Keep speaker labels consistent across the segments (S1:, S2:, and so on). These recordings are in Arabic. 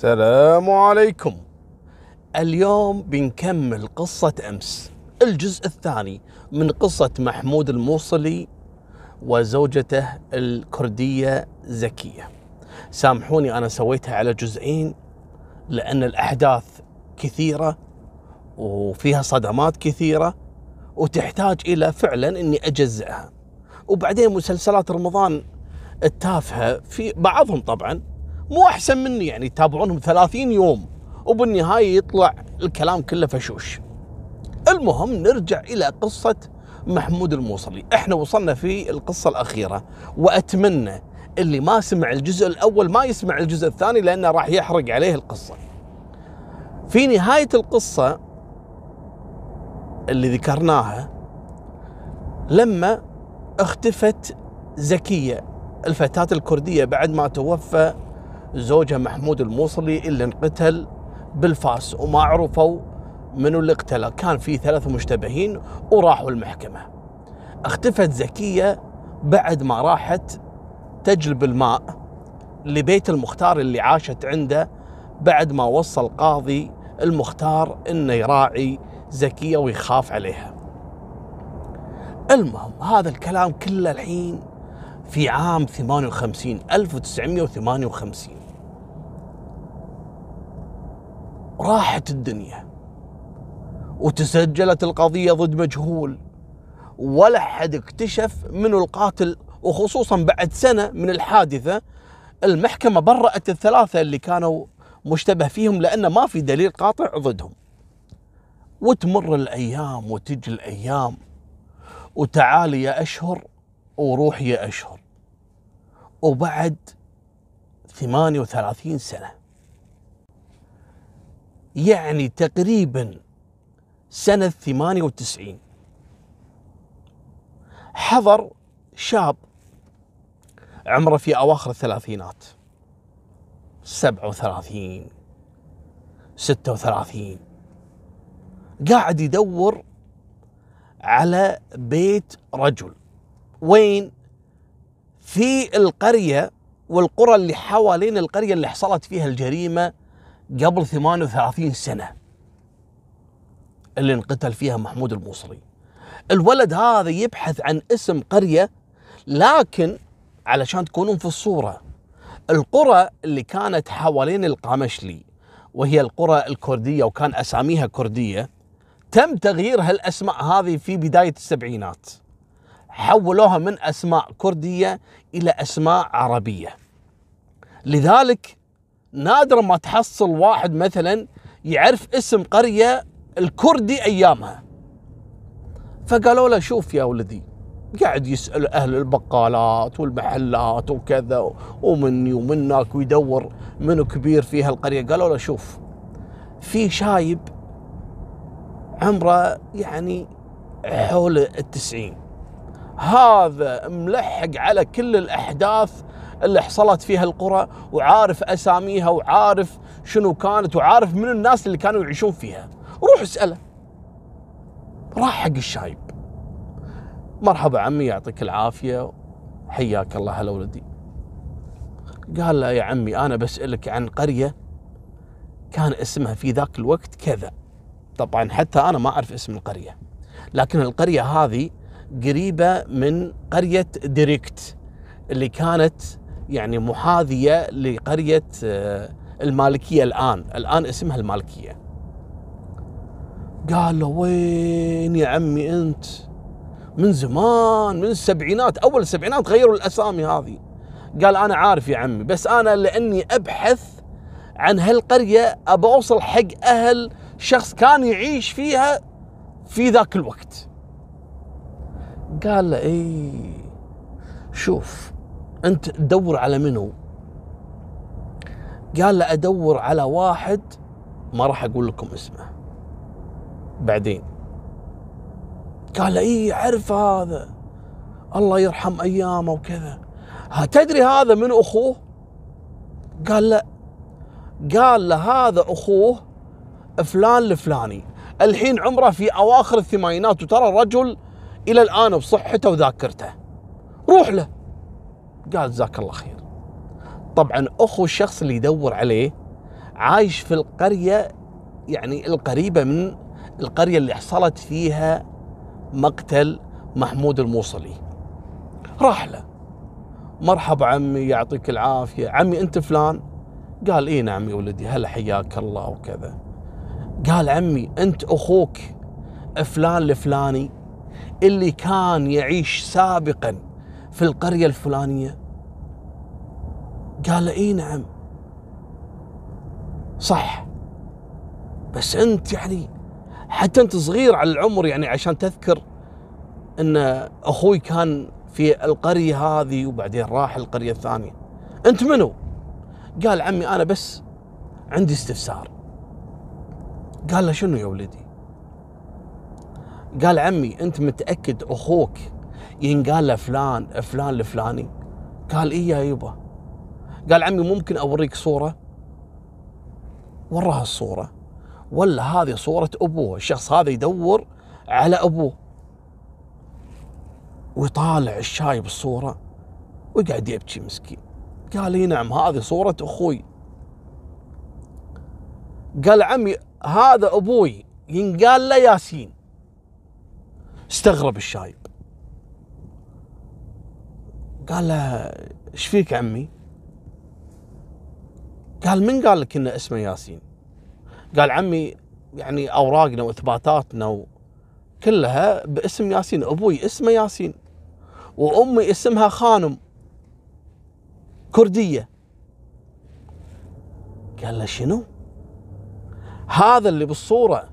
S1: السلام عليكم. اليوم بنكمل قصة أمس. الجزء الثاني من قصة محمود الموصلي وزوجته الكردية زكية. سامحوني أنا سويتها على جزئين لأن الأحداث كثيرة وفيها صدمات كثيرة وتحتاج إلى فعلا أني أجزئها. وبعدين مسلسلات رمضان التافهة في بعضهم طبعا مو أحسن مني يعني يتابعونهم 30 يوم وبالنهاية يطلع الكلام كله فشوش. المهم نرجع إلى قصة محمود الموصلي، إحنا وصلنا في القصة الأخيرة وأتمنى اللي ما سمع الجزء الأول ما يسمع الجزء الثاني لأنه راح يحرق عليه القصة. في نهاية القصة اللي ذكرناها لما اختفت زكية الفتاة الكردية بعد ما توفى زوجها محمود الموصلي اللي انقتل بالفاس وما عرفوا منو اللي اقتله. كان في ثلاث مشتبهين وراحوا المحكمة. اختفت زكية بعد ما راحت تجلب الماء لبيت المختار اللي عاشت عنده بعد ما وصل قاضي المختار إنه يراعي زكية ويخاف عليها. المهم هذا الكلام كله الحين في عام 58 1958 راحت الدنيا. وتسجلت القضية ضد مجهول. ولا حد اكتشف منو القاتل وخصوصا بعد سنة من الحادثة المحكمة برأت الثلاثة اللي كانوا مشتبه فيهم لأن ما في دليل قاطع ضدهم. وتمر الأيام وتجي الأيام. وتعالي يا أشهر وروح يا أشهر. وبعد 38 سنة يعني تقريبا سنة 98 حضر شاب عمره في أواخر الثلاثينات. 37 36 قاعد يدور على بيت رجل. وين؟ في القرية والقرى اللي حوالين القرية اللي حصلت فيها الجريمة قبل 38 سنة اللي انقتل فيها محمود الموصلي. الولد هذا يبحث عن اسم قرية لكن علشان تكونون في الصورة القرى اللي كانت حوالين القامشلي وهي القرى الكردية وكان أساميها كردية تم تغيير هالأسماء هذه في بداية السبعينات. حولوها من أسماء كردية إلى أسماء عربية. لذلك نادرا ما تحصل واحد مثلا يعرف اسم قرية الكردي أيامها. فقالوا له شوف يا ولدي قاعد يسأل أهل البقالات والمحلات وكذا ومني ومنك ويدور منو كبير في هالقرية. قالوا له شوف في شايب عمره يعني حول التسعين. هذا ملحق على كل الأحداث اللي حصلت فيها القرى وعارف أساميها وعارف شنو كانت وعارف من الناس اللي كانوا يعيشون فيها. روح اسأله. راح حق الشايب. مرحبا عمي يعطيك العافية. حياك الله هلا ولدي. قال له يا عمي أنا بسألك عن قرية كان اسمها في ذاك الوقت كذا. طبعا حتى أنا ما أعرف اسم القرية. لكن القرية هذه قريبة من قرية ديريكت اللي كانت يعني محاذية لقرية آه، المالكية الآن، الآن اسمها المالكية. قال له وين يا عمي أنت؟ من زمان من السبعينات أول السبعينات غيروا الأسامي هذه. قال أنا عارف يا عمي بس أنا لأني أبحث عن هالقرية ابى اوصل حق أهل شخص كان يعيش فيها في ذاك الوقت. قال له اي شوف أنت تدور على منو؟ قال له أدور على واحد ما راح أقول لكم اسمه. بعدين قال له اي اعرف هذا؟ الله يرحم أيامه وكذا. ها تدري هذا من أخوه؟ قال لا. قال له هذا أخوه فلان الفلاني. الحين عمره في أواخر الثمانينات وترى الرجل إلى الآن بصحته وذاكرته. روح له. قال جزاك الله خير. طبعا أخو الشخص اللي يدور عليه عايش في القرية يعني القريبة من القرية اللي حصلت فيها مقتل محمود الموصلي. راح له. مرحبا عمي يعطيك العافية. عمي أنت فلان؟ قال إيه نعم يا ولدي هلا حياك الله وكذا. قال عمي أنت أخوك فلان الفلاني اللي كان يعيش سابقا في القرية الفلانية؟ قال إي نعم. صح. بس أنت يعني حتى أنت صغير على العمر يعني عشان تذكر إن أخوي كان في القرية هذه وبعدين راح القرية الثانية. أنت منو؟ قال عمي أنا بس عندي استفسار. قال له شنو يا ولدي؟ قال عمي أنت متأكد أخوك ينقال له فلان فلان الفلاني قال إيه يا يبا؟ قال عمي ممكن أوريك صورة؟ وراها الصورة. ولا هذه صورة أبوه الشخص هذا يدور على أبوه. ويطالع الشاي بالصورة ويقعد يبكي مسكين. قال لي نعم هذه صورة أخوي. قال عمي هذا أبوي ينقال له ياسين. استغرب الشايب. قال له إيش فيك عمي؟ قال من قال لك إن اسمه ياسين؟ قال عمي يعني أوراقنا وإثباتاتنا كلها باسم ياسين، أبوي اسمه ياسين وأمي اسمها خانم كردية. قال له شنو؟ هذا اللي بالصورة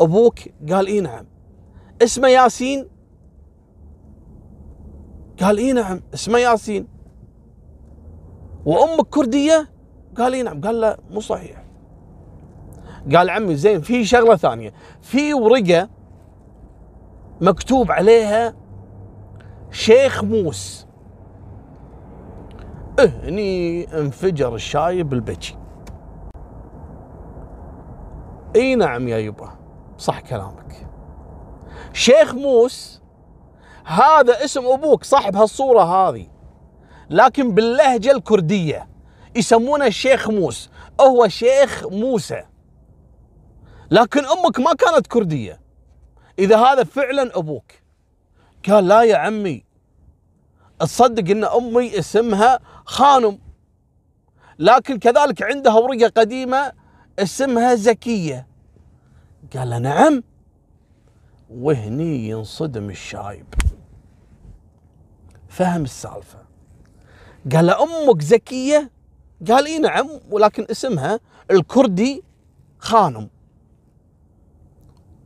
S1: أبوك؟ قال إي نعم. اسمه ياسين؟ قال اي نعم اسمه ياسين. وامك كرديه قال اي نعم قال لا مو صحيح. قال عمي زين في شغلة ثانية. في ورقة مكتوب عليها شيخ موس. هني انفجر الشايب بالبكي. إي نعم يا يبا صح كلامك. شيخ موس هذا اسم أبوك صاحب هالصورة هذه. لكن باللهجة الكردية يسمونه الشيخ موس. هو شيخ موسى. لكن أمك ما كانت كردية. إذا هذا فعلا أبوك. قال لا يا عمي. تصدق إن أمي اسمها خانم. لكن كذلك عندها ورقة قديمة اسمها زكية. قال نعم. وهني ينصدم الشايب. فهم السالفة. قال له أمك زكية؟ قال إي نعم ولكن اسمها الكردي خانم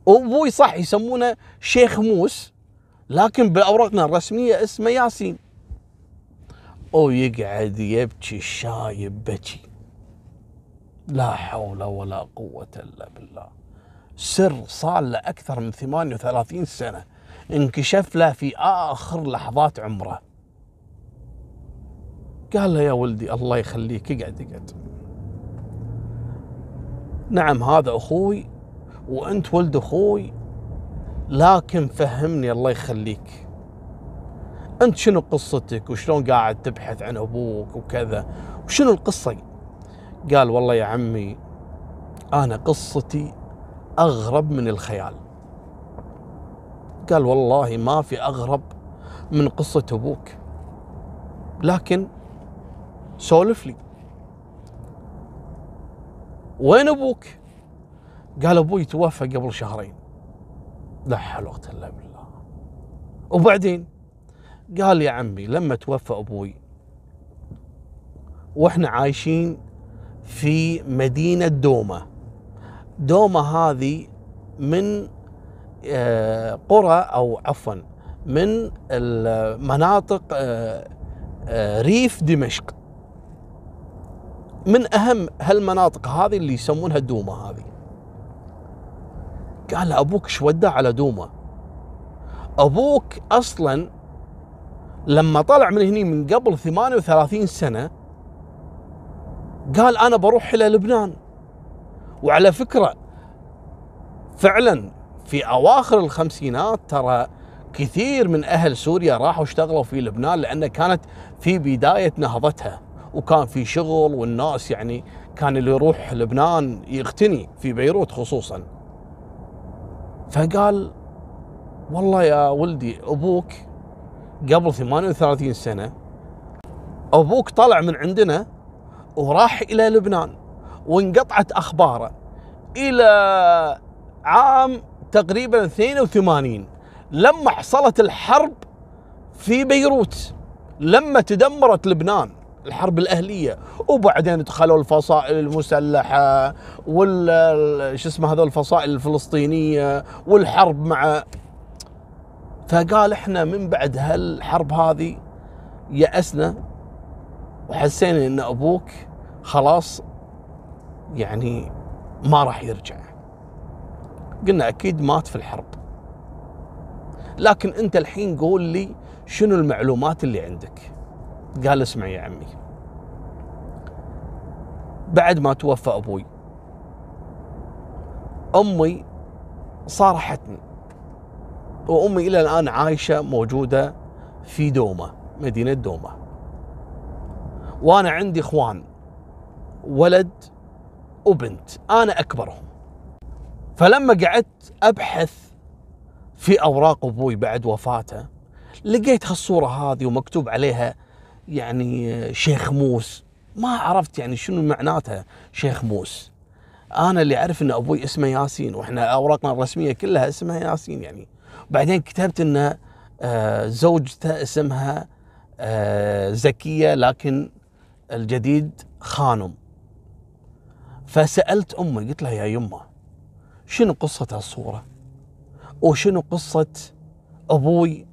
S1: وابوي صح يسمونه شيخ موس لكن بأوراقنا الرسمية اسمه ياسين. ويقعد يبكي الشايب بكي لا حول ولا قوة إلا بالله. سر صار له أكثر من 38 سنة. انكشف له في آخر لحظات عمره. قال له يا ولدي الله يخليك اقعد اقعد. نعم هذا أخوي وأنت ولد أخوي لكن فهمني الله يخليك. أنت شنو قصتك وشلون قاعد تبحث عن أبوك وكذا وشنو القصة؟ قال والله يا عمي أنا قصتي أغرب من الخيال. قال والله ما في أغرب من قصة أبوك. لكن سولف لي. وين أبوك؟ قال أبوي توفى قبل شهرين. لا حول إلا بالله. وبعدين قال يا عمي لما توفى أبوي وإحنا عايشين في مدينة دومة دومة هذه من قرى أو عفوا من المناطق آه، آه، ريف دمشق. من أهم هالمناطق هذه اللي يسمونها دومه هذه. قال أبوك إيش ودى على دومه أبوك أصلا لما طلع من هني من قبل 38 سنة قال أنا بروح إلى لبنان. وعلى فكرة فعلا في أواخر الخمسينات ترى كثير من أهل سوريا راحوا اشتغلوا في لبنان لأن كانت في بداية نهضتها وكان في شغل والناس يعني كان اللي يروح لبنان يغتني في بيروت خصوصا. فقال والله يا ولدي أبوك قبل 38 سنة أبوك طلع من عندنا وراح إلى لبنان وانقطعت أخباره إلى عام تقريبا 82 لما حصلت الحرب في بيروت لما تدمرت لبنان الحرب الأهلية وبعدين دخلوا الفصائل المسلحة وال شو اسمه هذول الفصائل الفلسطينية والحرب مع فقال إحنا من بعد هالحرب هذه يأسنا وحسينا إن أبوك خلاص يعني ما راح يرجع. قلنا أكيد مات في الحرب. لكن أنت الحين قول لي شنو المعلومات اللي عندك؟ قال اسمع يا عمي. بعد ما توفى أبوي أمي صارحتني وأمي إلى الآن عايشة موجودة في دومه مدينة دومه وأنا عندي إخوان ولد وبنت أنا أكبرهم. فلما قعدت أبحث في أوراق أبوي بعد وفاته لقيت هالصورة هذه ومكتوب عليها يعني شيخ موس. ما عرفت يعني شنو معناتها شيخ موس. أنا اللي أعرف إن أبوي اسمه ياسين وإحنا أوراقنا الرسمية كلها اسمها ياسين يعني. بعدين كتبت إن آه، زوجته اسمها آه، زكية لكن الجديد خانم. فسألت امي قلت لها يا يمه شنو قصة هالصورة؟ وشنو قصة أبوي؟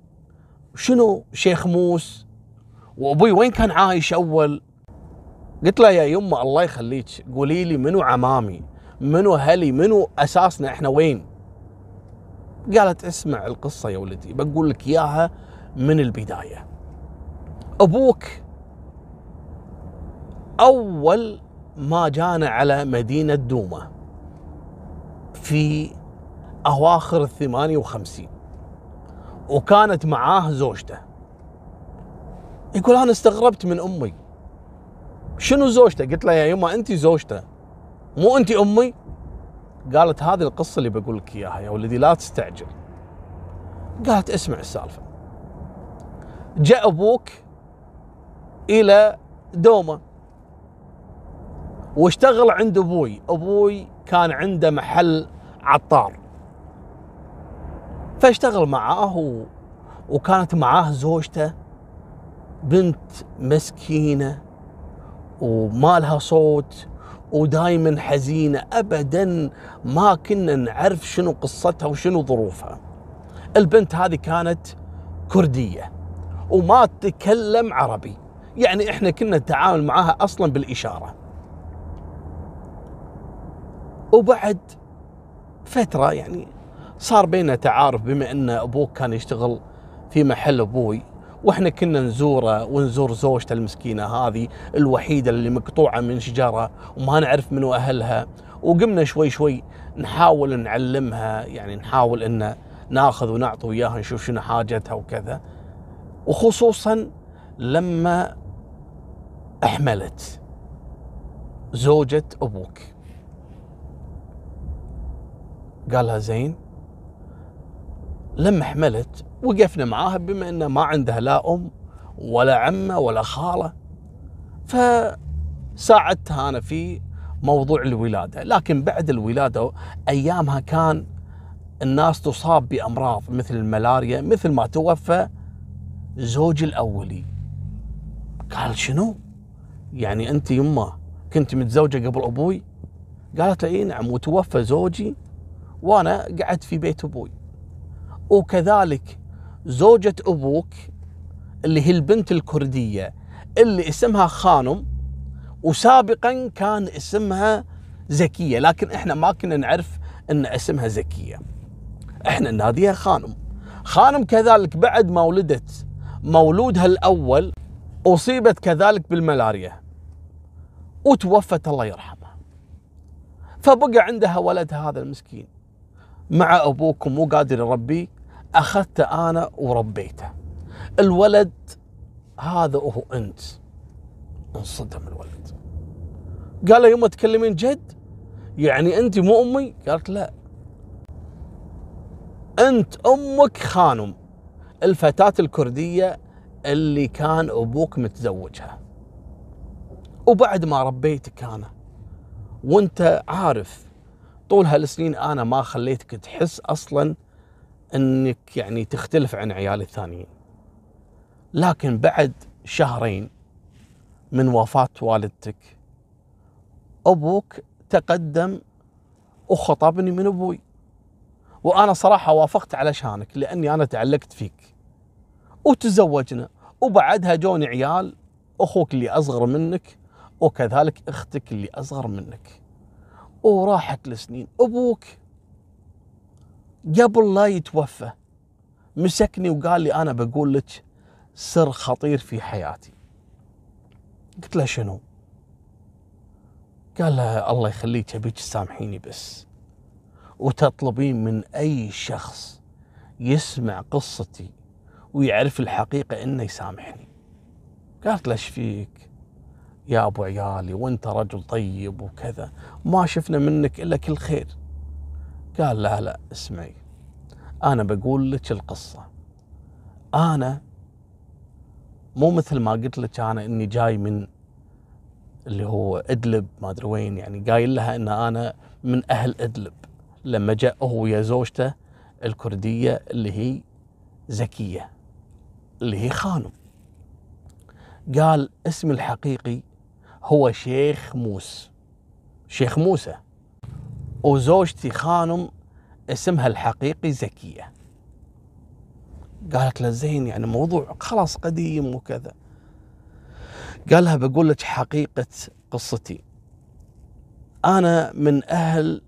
S1: شنو شيخ موس؟ وأبوي وين كان عايش أول؟ قلت له يا يمه الله يخليك قولي لي منو عمامي؟ منو أهلي؟ منو أساسنا إحنا وين؟ قالت اسمع القصة يا ولدي بقول لك إياها من البداية. أبوك أول ما جانا على مدينة دومة. في أواخر ال 58 وكانت معاه زوجته. يقول أنا استغربت من أمي. شنو زوجته؟ قلت له يا يما أنت زوجته مو أنت أمي؟ قالت هذه القصة اللي بقول لك إياها يا ولدي لا تستعجل. قالت اسمع السالفة. جاء أبوك إلى دومه واشتغل عند أبوي. أبوي كان عنده محل عطار فاشتغل معاه. وكانت معاه زوجته بنت مسكينة وما لها صوت ودائما حزينة ابدا ما كنا نعرف شنو قصتها وشنو ظروفها. البنت هذه كانت كردية وما تتكلم عربي، يعني إحنا كنا نتعامل معاها أصلا بالإشارة. وبعد فترة يعني صار بيننا تعارف بما إن أبوك كان يشتغل في محل أبوي وإحنا كنا نزوره ونزور زوجته المسكينة هذه الوحيدة اللي مقطوعة من شجره وما نعرف منو أهلها. وقمنا شوي شوي نحاول نعلمها يعني نحاول إن ناخذ ونعطي وياها نشوف شنو حاجتها وكذا. وخصوصا لما أحملت زوجة أبوك. قالها زين لما حملت وقفنا معاها بما انه ما عندها لا أم ولا عمة ولا خالة فساعدتها أنا في موضوع الولادة. لكن بعد الولادة أيامها كان الناس تصاب بأمراض مثل الملاريا مثل ما توفى زوجي الأولي. قال شنو؟ يعني أنت يمه كنت متزوجة قبل أبوي؟ قالت له إي نعم وتوفى زوجي وأنا قعدت في بيت أبوي. وكذلك زوجة أبوك اللي هي البنت الكردية اللي اسمها خانم وسابقا كان اسمها زكية لكن إحنا ما كنا نعرف إن اسمها زكية. إحنا ناديها خانم. خانم كذلك بعد ما ولدت مولودها الأول أصيبت كذلك بالملاريا. وتوفت الله يرحمها. فبقى عندها ولدها هذا المسكين. مع أبوكم مو قادر يربيه اخذته أنا وربيته. الولد هذا هو أنت. انصدم الولد. قال له يما تكلمين جد يعني أنت مو أمي؟ قالت لا. أنت أمك خانم. الفتاة الكردية اللي كان أبوك متزوجها. وبعد ما ربيتك أنا. وأنت عارف طول هالسنين أنا ما خليتك تحس أصلا إنك يعني تختلف عن عيالي الثانيين. لكن بعد شهرين من وفاة والدتك أبوك تقدم وخطبني من أبوي. وأنا صراحة وافقت علشانك لأني أنا تعلقت فيك. وتزوجنا وبعدها جوني عيال أخوك اللي أصغر منك وكذلك أختك اللي أصغر منك. وراحت السنين أبوك قبل لا يتوفى مسكني وقال لي أنا بقول لك سر خطير في حياتي. قلت له شنو؟ قال له الله يخليك أبيك تسامحيني بس. وتطلبين من أي شخص يسمع قصتي ويعرف الحقيقة إنه يسامحني. قالت له فيك؟ يا أبو عيالي وأنت رجل طيب وكذا ما شفنا منك إلا كل خير. قال لا لا اسمعي أنا بقول لك القصة. أنا مو مثل ما قلت لك أنا إني جاي من اللي هو إدلب ما أدري وين يعني قايل لها إن أنا من أهل إدلب لما جاء هو ويا زوجته الكردية اللي هي زكية اللي هي خانم. قال اسمي الحقيقي هو شيخ موس. شيخ موسى. وزوجتي خانم اسمها الحقيقي زكية. قالت له زين يعني موضوع خلاص قديم وكذا. قال لها بقول لك حقيقة قصتي. أنا من أهل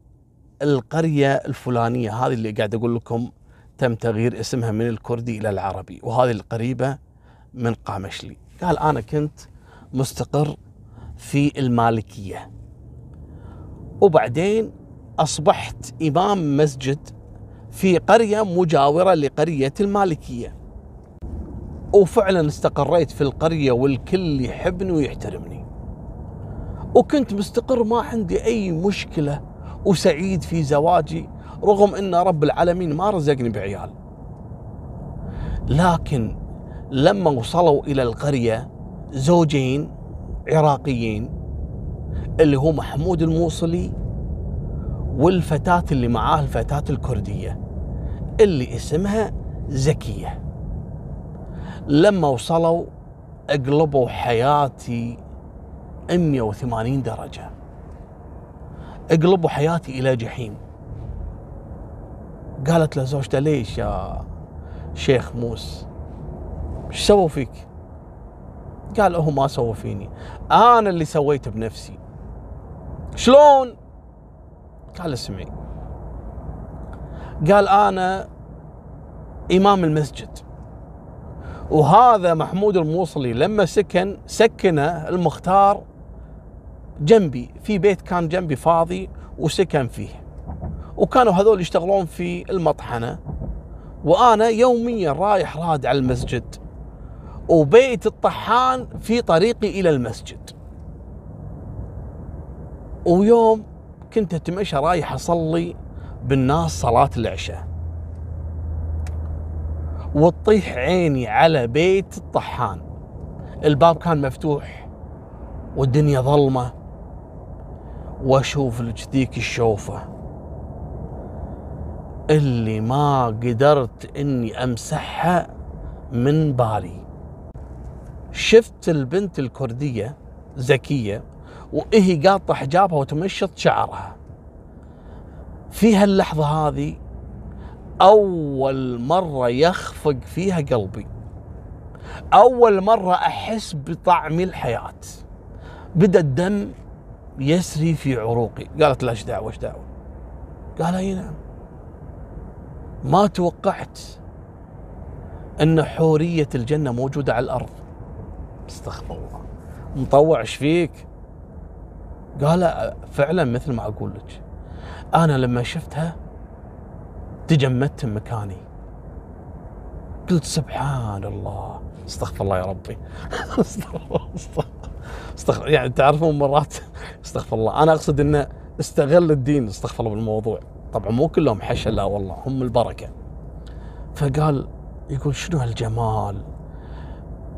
S1: القرية الفلانية هذه اللي قاعد أقول لكم تم تغيير اسمها من الكردي إلى العربي وهذه القريبة من قامشلي. قال أنا كنت مستقر في المالكية. وبعدين أصبحت إمام مسجد في قرية مجاورة لقرية المالكية. وفعلا استقريت في القرية والكل يحبني ويحترمني. وكنت مستقر ما عندي أي مشكلة وسعيد في زواجي رغم أن رب العالمين ما رزقني بعيال. لكن لما وصلوا إلى القرية زوجين عراقيين اللي هو محمود الموصلي والفتاة اللي معاه الفتاة الكردية اللي اسمها زكية. لما وصلوا أقلبوا حياتي 180 درجة. أقلبوا حياتي إلى جحيم. قالت له زوجته ليش يا شيخ موس؟ إيش سووا فيك؟ قال هو ما سووا فيني. أنا اللي سويت بنفسي. شلون؟ قال اسمعي. قال أنا إمام المسجد. وهذا محمود الموصلي لما سكن سكنه المختار جنبي. في بيت كان جنبي فاضي وسكن فيه. وكانوا هذول يشتغلون في المطحنة. وأنا يوميا رايح راد على المسجد. وبيت الطحان في طريقي إلى المسجد. ويوم كنت اتمشى رايح أصلي بالناس صلاة العشاء. وتطيح عيني على بيت الطحان. الباب كان مفتوح. والدنيا ظلمة. وأشوف لك ذيك الشوفة. اللي ما قدرت إني أمسحها من بالي. شفت البنت الكردية زكية وهي قاطة حجابها وتمشط شعرها. في هاللحظة هذه أول مرة يخفق فيها قلبي. أول مرة أحس بطعم الحياة. بدأ الدم يسري في عروقي. قالت لا إيش دعوة إيش دعوة؟ قال أي نعم. ما توقعت إن حورية الجنة موجودة على الأرض. استغفر الله. مطوع إيش فيك؟ قال فعلا مثل ما أقول لك. أنا لما شفتها تجمدت مكاني. قلت سبحان الله. استغفر الله يا ربي. استغفر استغفر يعني تعرفون مرات استغفر الله. أنا أقصد إنه استغل الدين استغفر الله بالموضوع. طبعا مو كلهم حشا لا والله هم البركة. فقال يقول شنو هالجمال؟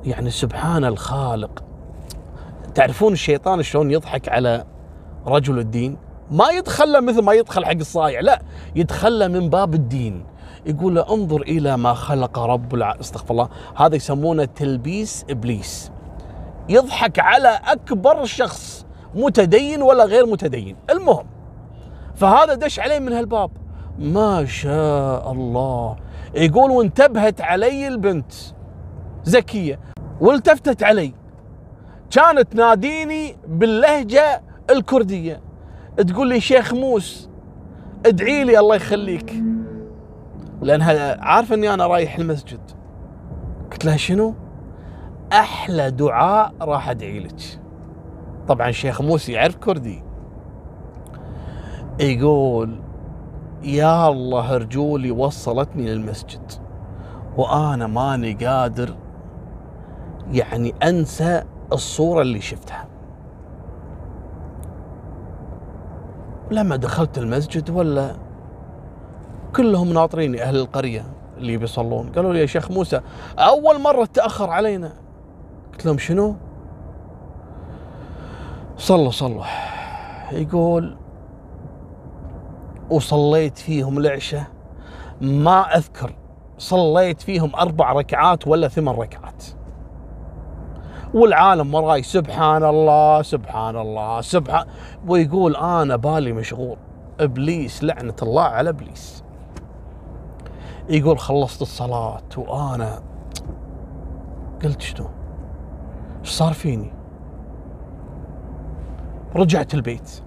S1: يعني سبحان الخالق. تعرفون الشيطان شلون يضحك على رجل الدين؟ ما يدخل مثل ما يدخل حق الصايع لا يدخل من باب الدين. يقول له انظر إلى ما خلق رب الع... استغفر الله. هذا يسمونه تلبيس إبليس. يضحك على أكبر شخص متدين ولا غير متدين. المهم فهذا دش عليه من هالباب. ما شاء الله. يقول وانتبهت علي البنت. زكية. والتفتت علي. كانت تناديني باللهجة الكردية. تقول لي شيخ موس ادعي لي الله يخليك. لانها عارفه إني أنا رايح المسجد. قلت لها شنو؟ أحلى دعاء راح أدعي لك. طبعا شيخ موسى يعرف كردي. يقول يا الله رجولي وصلتني للمسجد. وأنا ماني قادر يعني أنسى الصورة اللي شفتها. لما دخلت المسجد ولا كلهم ناطريني أهل القرية اللي بيصلون. قالوا لي يا شيخ موسى أول مرة تاخر علينا. قلت لهم شنو؟ صلوا صلوا. يقول وصليت فيهم العشاء ما أذكر صليت فيهم أربع ركعات ولا ثمان ركعات. والعالم وراي سبحان الله سبحان الله سبحان ويقول أنا بالي مشغول إبليس لعنة الله على إبليس يقول خلصت الصلاة وأنا قلت شنو؟ إيش صار فيني؟ رجعت البيت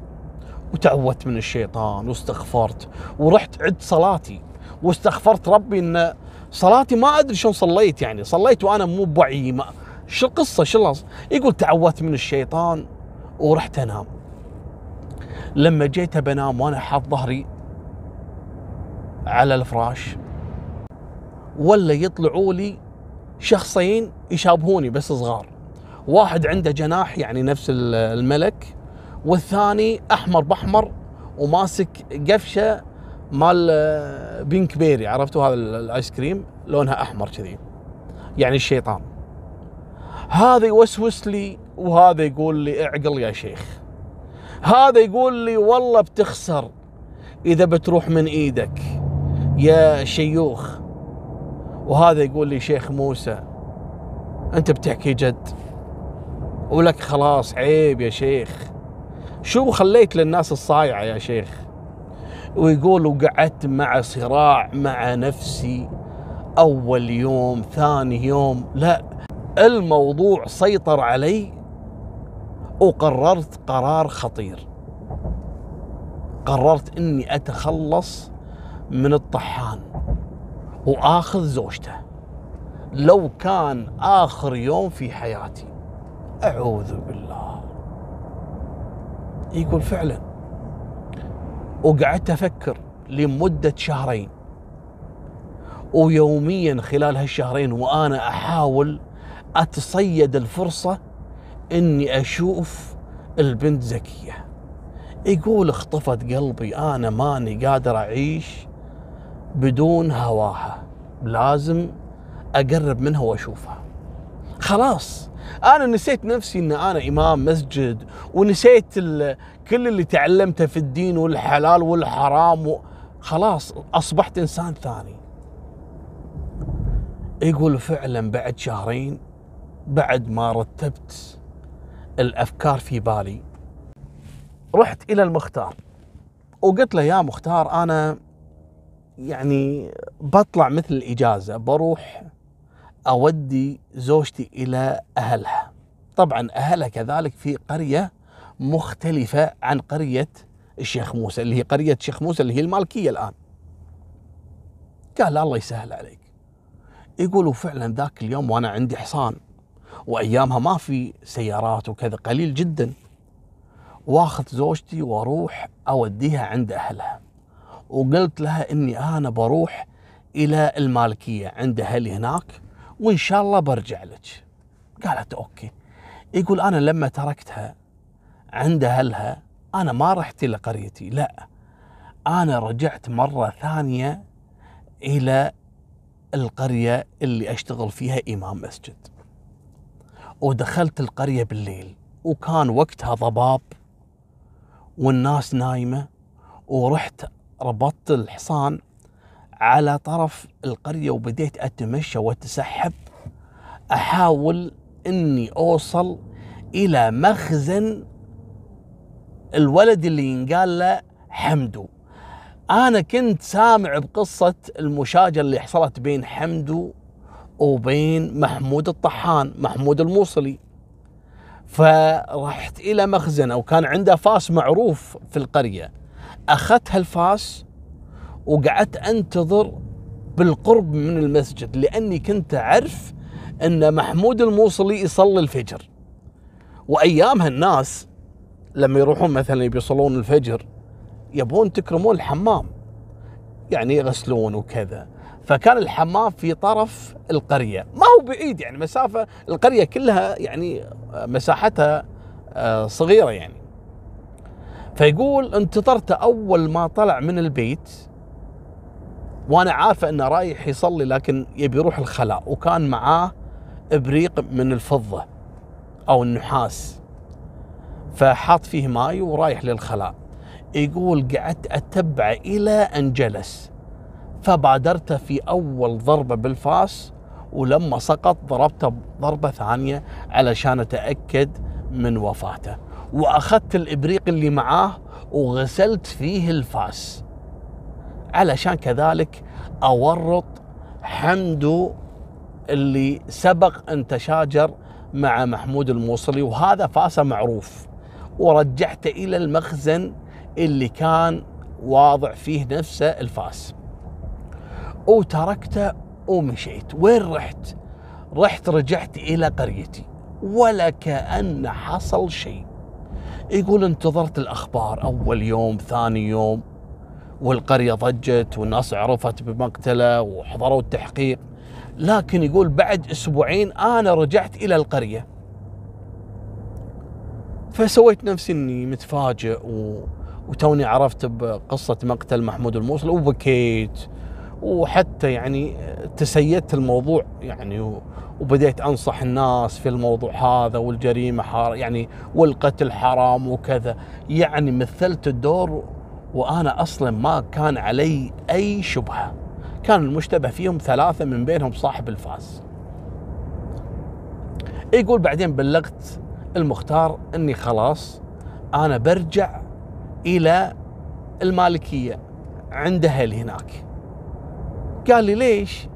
S1: وتعوذت من الشيطان واستغفرت ورحت عد صلاتي واستغفرت ربي إن صلاتي ما أدري شلون صليت يعني صليت وأنا مو بوعي ما شو القصة؟ شو يقول تعوذت من الشيطان ورحت أنام. لما جيت بنام وأنا حاط ظهري على الفراش ولا يطلعوا لي شخصين يشابهوني بس صغار. واحد عنده جناح يعني نفس الملك والثاني أحمر بأحمر وماسك قفشة مال بينك بيري عرفتوا هذا الآيس كريم؟ لونها أحمر كذي. يعني الشيطان. هذا يوسوس لي وهذا يقول لي اعقل يا شيخ. هذا يقول لي والله بتخسر إذا بتروح من إيدك يا شيوخ. وهذا يقول لي شيخ موسى أنت بتحكي جد؟ ولك خلاص عيب يا شيخ. شو خليت للناس الصايعة يا شيخ؟ ويقول وقعدت مع صراع مع نفسي أول يوم ثاني يوم لا الموضوع سيطر علي وقررت قرار خطير. قررت إني أتخلص من الطحان وآخذ زوجته. لو كان آخر يوم في حياتي أعوذ بالله. يقول فعلا. وقعدت أفكر لمدة شهرين. ويوميا خلال هالشهرين وأنا أحاول أتصيد الفرصة إني أشوف البنت زكية. يقول اخطفت قلبي أنا ماني قادر أعيش بدون هواها. لازم أقرب منها وأشوفها. خلاص أنا نسيت نفسي إن أنا إمام مسجد ونسيت كل اللي تعلمته في الدين والحلال والحرام و... خلاص أصبحت إنسان ثاني. يقول فعلا بعد شهرين بعد ما رتبت الأفكار في بالي رحت إلى المختار. وقلت له يا مختار أنا يعني بطلع مثل الإجازة بروح أودي زوجتي إلى أهلها. طبعا أهلها كذلك في قرية مختلفة عن قرية الشيخ موسى اللي هي قرية الشيخ موسى اللي هي المالكية الآن. قال الله يسهل عليك. يقولوا فعلا ذاك اليوم وأنا عندي حصان. وأيامها ما في سيارات وكذا قليل جدا. واخذ زوجتي وأروح أوديها عند أهلها. وقلت لها إني أنا بروح إلى المالكية عند أهلي هناك وإن شاء الله برجع لك. قالت أوكي. يقول أنا لما تركتها عند أهلها أنا ما رحت إلى قريتي لا. أنا رجعت مرة ثانية إلى القرية اللي أشتغل فيها إمام مسجد. ودخلت القرية بالليل وكان وقتها ضباب والناس نايمة ورحت ربطت الحصان على طرف القرية وبديت أتمشى وأتسحب. أحاول إني أوصل إلى مخزن الولد اللي ينقال له حمدو. أنا كنت سامع بقصة المشاجرة اللي حصلت بين حمدو وبين محمود الطحان محمود الموصلي. فرحت إلى مخزن أو كان عنده فاس معروف في القرية. أخذت هالفاس وقعدت أنتظر بالقرب من المسجد لأني كنت أعرف أن محمود الموصلي يصلي الفجر. وايامها الناس لما يروحون مثلا يصلون الفجر يبون تكرمون الحمام. يعني يغسلون وكذا. فكان الحمام في طرف القرية. ما هو بعيد يعني مسافة القرية كلها يعني مساحتها آه، صغيرة يعني. فيقول انتظرت أول ما طلع من البيت وأنا عارفة أنه رايح يصلي لكن يبي يروح الخلاء وكان معاه إبريق من الفضة أو النحاس. فحاط فيه ماي ورايح للخلاء. يقول قعدت أتبع إلى أن جلس فبادرت في أول ضربة بالفاس ولما سقط ضربته ضربة ثانية علشان أتأكد من وفاته. وأخذت الإبريق اللي معاه وغسلت فيه الفاس. علشان كذلك أورط حمدو اللي سبق أن تشاجر مع محمود الموصلي وهذا فاسه معروف. ورجعته إلى المخزن اللي كان واضع فيه نفسه الفاس. وتركته ومشيت. وين رحت؟ رحت رجعت إلى قريتي ولا كأن حصل شيء. يقول انتظرت الأخبار أول يوم ثاني يوم والقرية ضجت والناس عرفت بمقتلة وحضروا التحقيق. لكن يقول بعد أسبوعين أنا رجعت إلى القرية. فسويت نفسي إني متفاجئ و... وتوني عرفت بقصة مقتل محمود الموصل وبكيت. وحتى يعني تسيدت الموضوع يعني وبديت أنصح الناس في الموضوع هذا والجريمة حار يعني والقتل حرام وكذا. يعني مثلت الدور وأنا أصلا ما كان علي أي شبهة. كان المشتبه فيهم ثلاثة من بينهم صاحب الفاس. يقول بعدين بلغت المختار إني خلاص أنا برجع إلى المالكية عند أهل هناك. قال لي ليش؟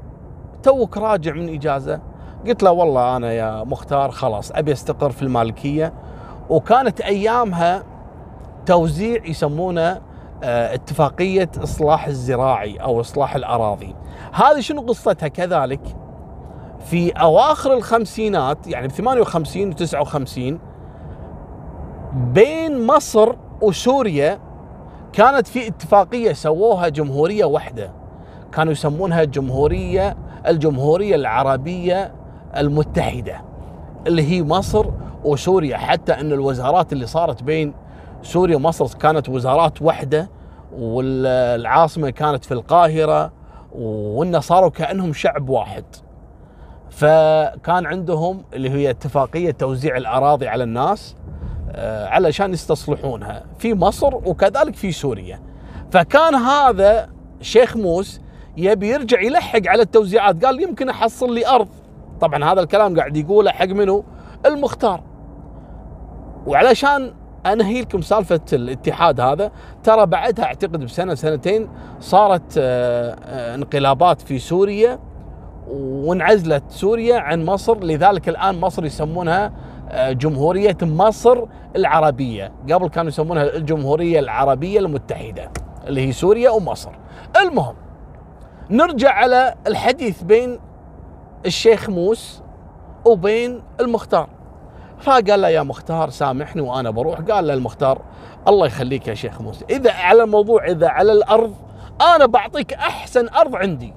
S1: توك راجع من إجازة. قلت له والله أنا يا مختار خلاص أبي أستقر في المالكية. وكانت أيامها توزيع يسمونه آه، اتفاقية إصلاح الزراعي أو إصلاح الأراضي. هذه شنو قصتها؟ كذلك في أواخر الخمسينات يعني ب 58 و 59 بين مصر وسوريا كانت في اتفاقية سووها جمهورية واحدة. كانوا يسمونها جمهوريه الجمهورية العربية المتحدة اللي هي مصر وسوريا. حتى إن الوزارات اللي صارت بين سوريا ومصر كانت وزارات واحدة والعاصمة كانت في القاهرة وإن صاروا كأنهم شعب واحد. فكان عندهم اللي هي اتفاقية توزيع الأراضي على الناس آه، علشان يستصلحونها. في مصر وكذلك في سوريا. فكان هذا شيخ موس يبي يرجع يلحق على التوزيعات. قال يمكن أحصل لي أرض. طبعا هذا الكلام قاعد يقوله حق منه المختار. وعلشان أنهي لكم سالفة الاتحاد هذا ترى بعدها أعتقد بسنة سنتين صارت آه، آه، انقلابات في سوريا وانعزلت سوريا عن مصر. لذلك الآن مصر يسمونها آه، جمهورية مصر العربية. قبل كانوا يسمونها الجمهورية العربية المتحدة اللي هي سوريا ومصر. المهم نرجع على الحديث بين الشيخ موس وبين المختار. فقال له يا مختار سامحني وأنا بروح. قال له المختار الله يخليك يا شيخ موسى إذا على الموضوع إذا على الأرض أنا بعطيك أحسن أرض عندي.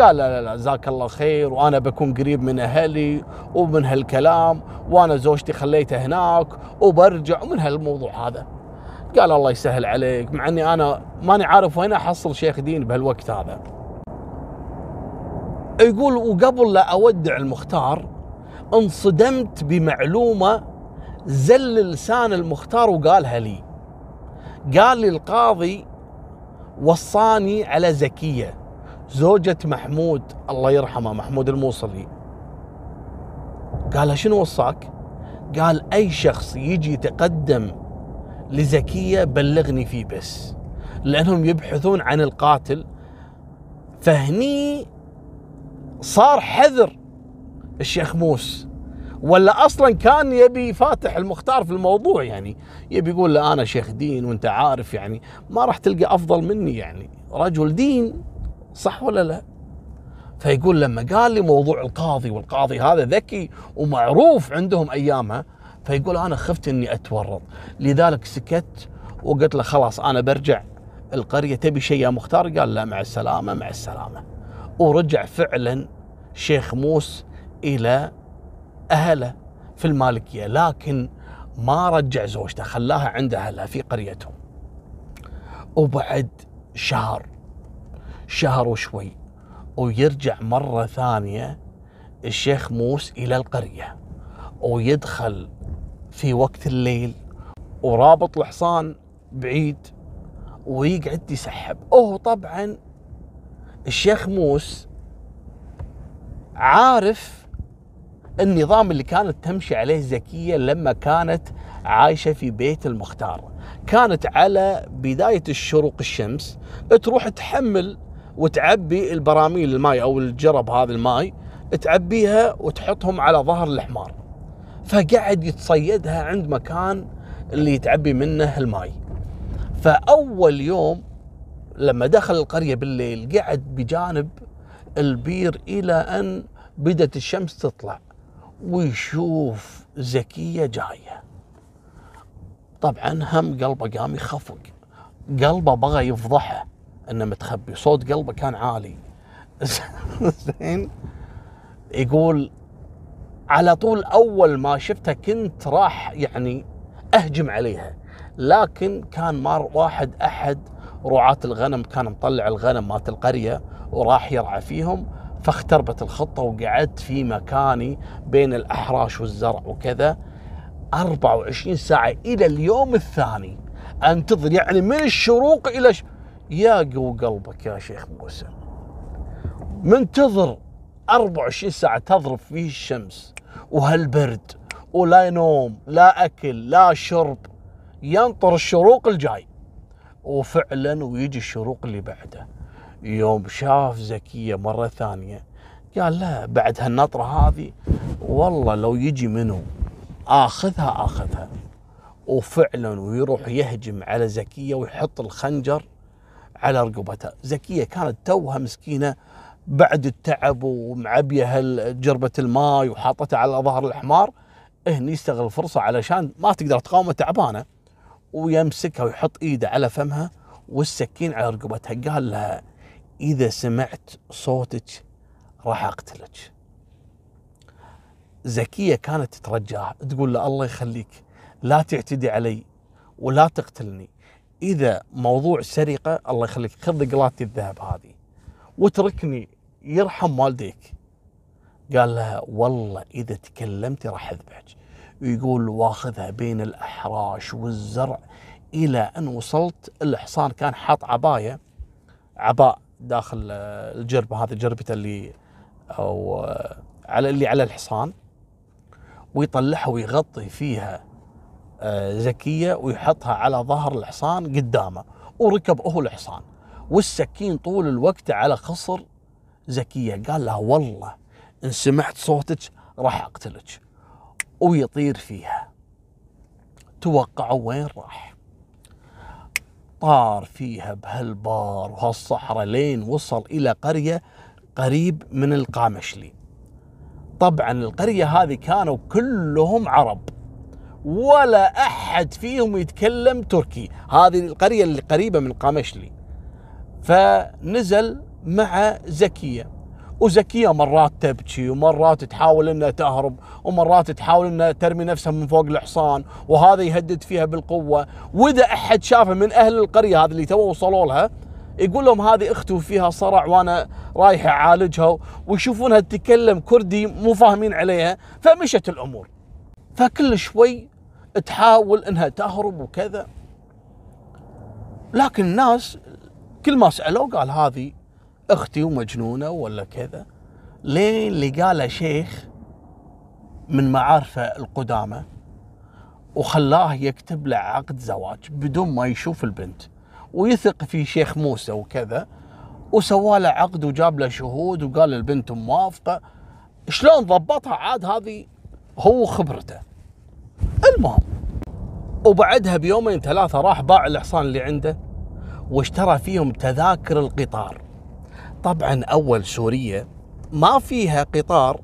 S1: قال لا لا لا جزاك الله خير وأنا بكون قريب من أهلي ومن هالكلام وأنا زوجتي خليتها هناك وبرجع ومن هالموضوع هذا. قال الله يسهل عليك مع إني أنا ماني عارف وين أحصل شيخ دين بهالوقت هذا. يقول وقبل لا أودع المختار انصدمت بمعلومة زل لسان المختار وقالها لي. قال لي القاضي وصاني على زكية زوجة محمود. الله يرحمه محمود الموصلي. قال شنو وصاك؟ قال أي شخص يجي يتقدم لزكية بلغني فيه بس لأنهم يبحثون عن القاتل فهني صار حذر الشيخ موس ولا أصلا كان يبي فاتح المختار في الموضوع يعني. يبي يقول له أنا شيخ دين وأنت عارف يعني. ما راح تلقى أفضل مني يعني. رجل دين صح ولا لا؟ فيقول لما قال لي موضوع القاضي والقاضي هذا ذكي ومعروف عندهم أيامها فيقول أنا خفت إني أتورط. لذلك سكت وقلت له خلاص أنا برجع. القرية تبي شيء يا مختار؟ قال لا مع السلامة مع السلامة. ورجع فعلا شيخ موس إلى أهله في المالكية لكن ما رجع زوجته خلاها عند أهلها في قريتهم. وبعد شهر شهر وشوي ويرجع مرة ثانية الشيخ موس إلى القرية ويدخل في وقت الليل ورابط الحصان بعيد ويقعد يسحب. وهو طبعا الشيخ موس عارف النظام اللي كانت تمشي عليه زكية لما كانت عايشة في بيت المختار. كانت على بداية الشروق الشمس تروح تحمل وتعبي البراميل الماي أو الجرب هذا الماي تعبيها وتحطهم على ظهر الحمار. فقعد يتصيدها عند مكان اللي يتعبي منه الماي. فأول يوم لما دخل القرية بالليل قعد بجانب البير إلى أن بدت الشمس تطلع ويشوف زكية جاية. طبعا هم قلبه قام يخفق. قلبه بغى يفضحه إنه متخبي. صوت قلبه كان عالي. زين؟ يقول على طول أول ما شفتها كنت راح يعني أهجم عليها لكن كان مار واحد أحد رعاة الغنم كان مطلع الغنم مات القرية وراح يرعى فيهم فاختربت الخطة وقعدت في مكاني بين الأحراش والزرع وكذا 24 ساعة إلى اليوم الثاني. أنتظر يعني من الشروق إلى ش... يا قو قلبك يا شيخ موسى. منتظر 24 ساعة تضرب فيه الشمس وهالبرد ولا نوم لا أكل لا شرب ينطر الشروق الجاي. وفعلا ويجي الشروق اللي بعده. يوم شاف زكية مرة ثانية قال لا بعد هالنطرة هذه والله لو يجي منو آخذها آخذها. وفعلا ويروح يهجم على زكية ويحط الخنجر على رقبتها. زكية كانت توها مسكينة بعد التعب ومعبية جربة الماء وحاطتها على ظهر الحمار هني يستغل الفرصة علشان ما تقدر تقاوم تعبانة. ويمسكها ويحط إيده على فمها والسكين على رقبتها قال لها إذا سمعت صوتك راح أقتلك. زكية كانت تترجاه تقول له الله يخليك لا تعتدي علي ولا تقتلني. إذا موضوع سرقة الله يخليك خذ قلاتي الذهب هذه واتركني يرحم والديك. قال لها والله إذا تكلمتي راح أذبحك. ويقول واخذها بين الأحراش والزرع إلى أن وصلت. الحصان كان حاط عباية عباء داخل الجربه هذه جربته اللي أو على اللي على الحصان ويطلعها ويغطي فيها آه، زكية ويحطها على ظهر الحصان قدامه وركب هو الحصان. والسكين طول الوقت على خصر زكية. قال لها والله إن سمعت صوتك راح أقتلك. ويطير فيها. توقعوا وين راح؟ طار فيها بهالبار وهالصحراء لين وصل إلى قرية قريب من القامشلي. طبعا القرية هذه كانوا كلهم عرب ولا أحد فيهم يتكلم تركي. هذه القرية اللي قريبة من قامشلي فنزل مع زكية. وزكية مرات تبكي ومرات تحاول إنها تهرب ومرات تحاول إنها ترمي نفسها من فوق الحصان وهذا يهدد فيها بالقوة. وإذا أحد شافه من أهل القرية هذه اللي تو وصلوا لها يقول لهم هذه أختي وفيها صرع وأنا رايح أعالجها ويشوفونها تتكلم كردي مو فاهمين عليها فمشت الأمور. فكل شوي تحاول إنها تهرب وكذا. لكن الناس كل ما سألوه قال هذه أختي ومجنونة ولا كذا؟ لين لقى شيخ من معارفه القدامى وخلاه يكتب له عقد زواج بدون ما يشوف البنت؟ ويثق في شيخ موسى وكذا وسوى له عقد وجاب له شهود وقال البنت موافقة. شلون ضبطها عاد هذه هو خبرته المهم وبعدها بيومين ثلاثة راح باع الحصان اللي عنده واشترى فيهم تذاكر القطار. طبعا أول سوريا ما فيها قطار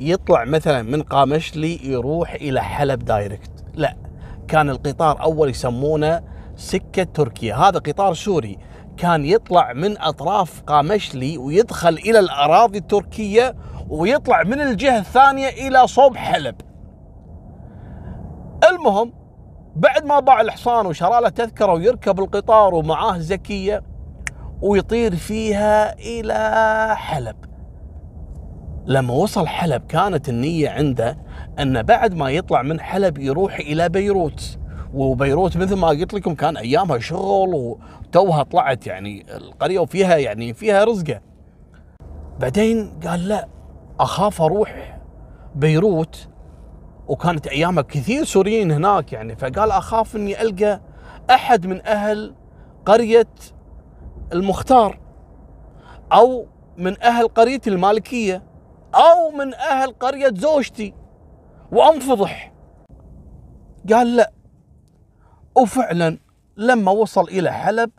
S1: يطلع مثلا من قامشلي يروح إلى حلب direct. لا كان القطار أول يسمونه سكة تركيا. هذا قطار سوري كان يطلع من أطراف قامشلي ويدخل إلى الأراضي التركية ويطلع من الجهة الثانية إلى صوب حلب. المهم بعد ما باع الحصان وشرى له تذكرة ويركب القطار ومعاه زكية ويطير فيها إلى حلب. لما وصل حلب كانت النية عنده انه بعد ما يطلع من حلب يروح إلى بيروت. وبيروت مثل ما قلت لكم كان أيامها شغل وتوها طلعت يعني القرية وفيها يعني فيها رزقة. بعدين قال لا أخاف أروح بيروت. وكانت أيامها كثير سوريين هناك يعني فقال أخاف إني ألقى أحد من أهل قرية المختار أو من أهل قرية المالكية أو من أهل قرية زوجتي وأنفضح. قال لا. وفعلا لما وصل إلى حلب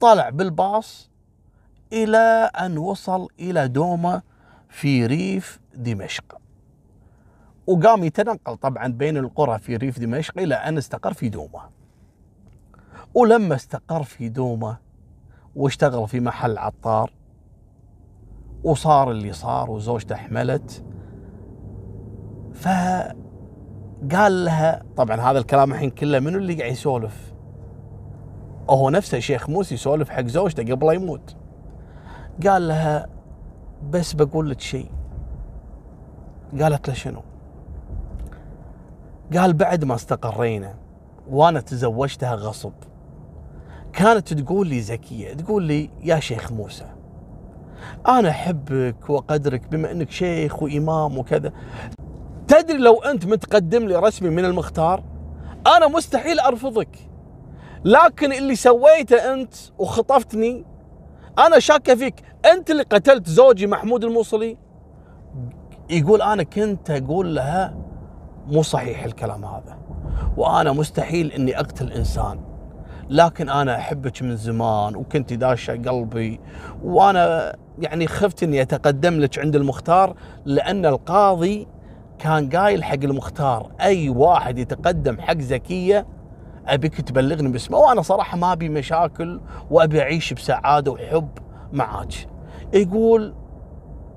S1: طلع بالباص إلى أن وصل إلى دومه في ريف دمشق. وقام يتنقل طبعا بين القرى في ريف دمشق إلى أن استقر في دومه ولما استقر في دومه واشتغل في محل عطار وصار اللي صار وزوجته حملت فقال لها طبعا هذا الكلام الحين كله منو اللي قاعد يسولف؟ هو نفسه شيخ موسى يسولف حق زوجته قبل لا يموت. قال لها بس بقول لك شيء. قالت له شنو؟ قال بعد ما استقرينا وأنا تزوجتها غصب. كانت تقول لي زكية تقول لي يا شيخ موسى أنا أحبك وأقدرك بما إنك شيخ وإمام وكذا. تدري لو أنت متقدم لي رسمي من المختار أنا مستحيل أرفضك. لكن اللي سويته أنت وخطفتني أنا شاكه فيك. أنت اللي قتلت زوجي محمود الموصلي؟ يقول أنا كنت أقول لها مو صحيح الكلام هذا وأنا مستحيل إني أقتل إنسان. لكن أنا أحبك من زمان وكنت داشه قلبي وأنا يعني خفت إني أتقدم لك عند المختار لأن القاضي كان قايل حق المختار أي واحد يتقدم حق زكية أبيك تبلغني باسمه وأنا صراحة ما أبي مشاكل وأبي أعيش بسعادة وحب معاك. يقول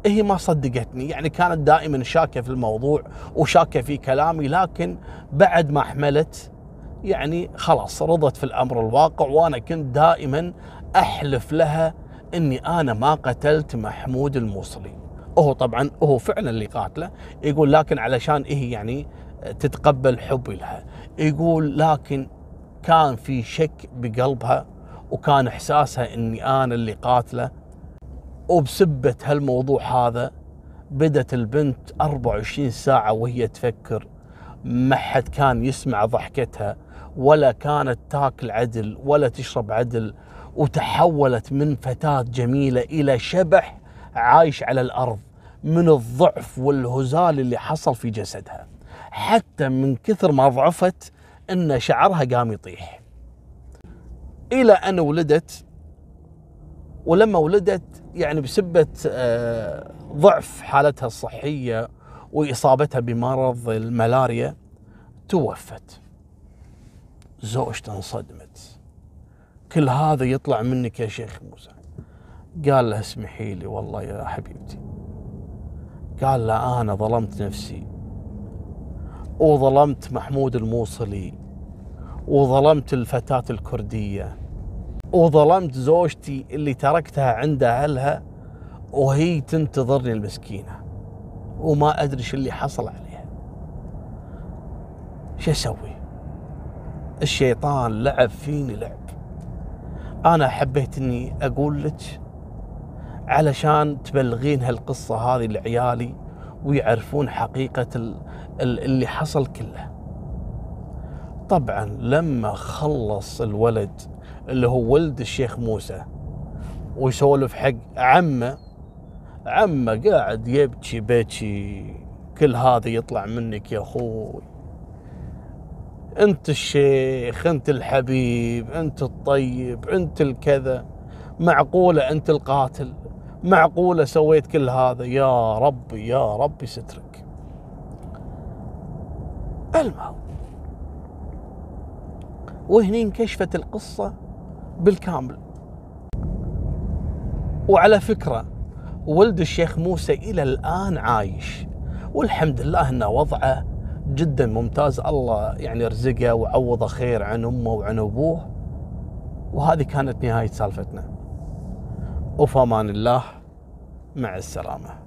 S1: هي ما صدقتني يعني كانت دائما شاكة في الموضوع وشاكة في كلامي لكن بعد ما حملت يعني خلاص رضت في الأمر الواقع وأنا كنت دائما أحلف لها إني أنا ما قتلت محمود الموصلي. هو طبعا هو فعلا اللي قاتله. يقول لكن علشان هي يعني تتقبل حبي لها. يقول لكن كان في شك بقلبها وكان إحساسها إني أنا اللي قاتله. وبسبة هالموضوع هذا بدت البنت 24 ساعة وهي تفكر. ما حد كان يسمع ضحكتها. ولا كانت تاكل عدل ولا تشرب عدل وتحولت من فتاة جميلة إلى شبح عايش على الأرض من الضعف والهزال اللي حصل في جسدها. حتى من كثر ما ضعفت إن شعرها قام يطيح. إلى أن ولدت ولما ولدت يعني بسبة آه، ضعف حالتها الصحية وإصابتها بمرض الملاريا توفت. زوجته انصدمت. كل هذا يطلع منك يا شيخ موسى. قال له اسمحي لي والله يا حبيبتي. قال له أنا ظلمت نفسي. وظلمت محمود الموصلي. وظلمت الفتاة الكردية. وظلمت زوجتي اللي تركتها عند أهلها وهي تنتظرني المسكينة. وما أدري شو اللي حصل عليها. شو أسوي؟ الشيطان لعب فيني لعب. أنا حبيت أني أقول لك علشان تبلغين هالقصة هذه لعيالي ويعرفون حقيقة اللي حصل كله. طبعا لما خلص الولد اللي هو ولد الشيخ موسى ويسولف حق عمه عمه قاعد يبكي بكي كل هذا يطلع منك يا أخوي. انت الشيخ انت الحبيب انت الطيب انت الكذا. معقولة انت القاتل؟ معقولة سويت كل هذا؟ يا ربي يا ربي سترك. المهم وهني انكشفت القصة بالكامل. وعلى فكرة ولد الشيخ موسى إلى الآن عايش. والحمد لله أن وضعه جدا ممتاز. الله يعني رزقه وعوضه خير عن أمه وعن أبوه. وهذه كانت نهاية سالفتنا. وفمان الله. مع السلامة.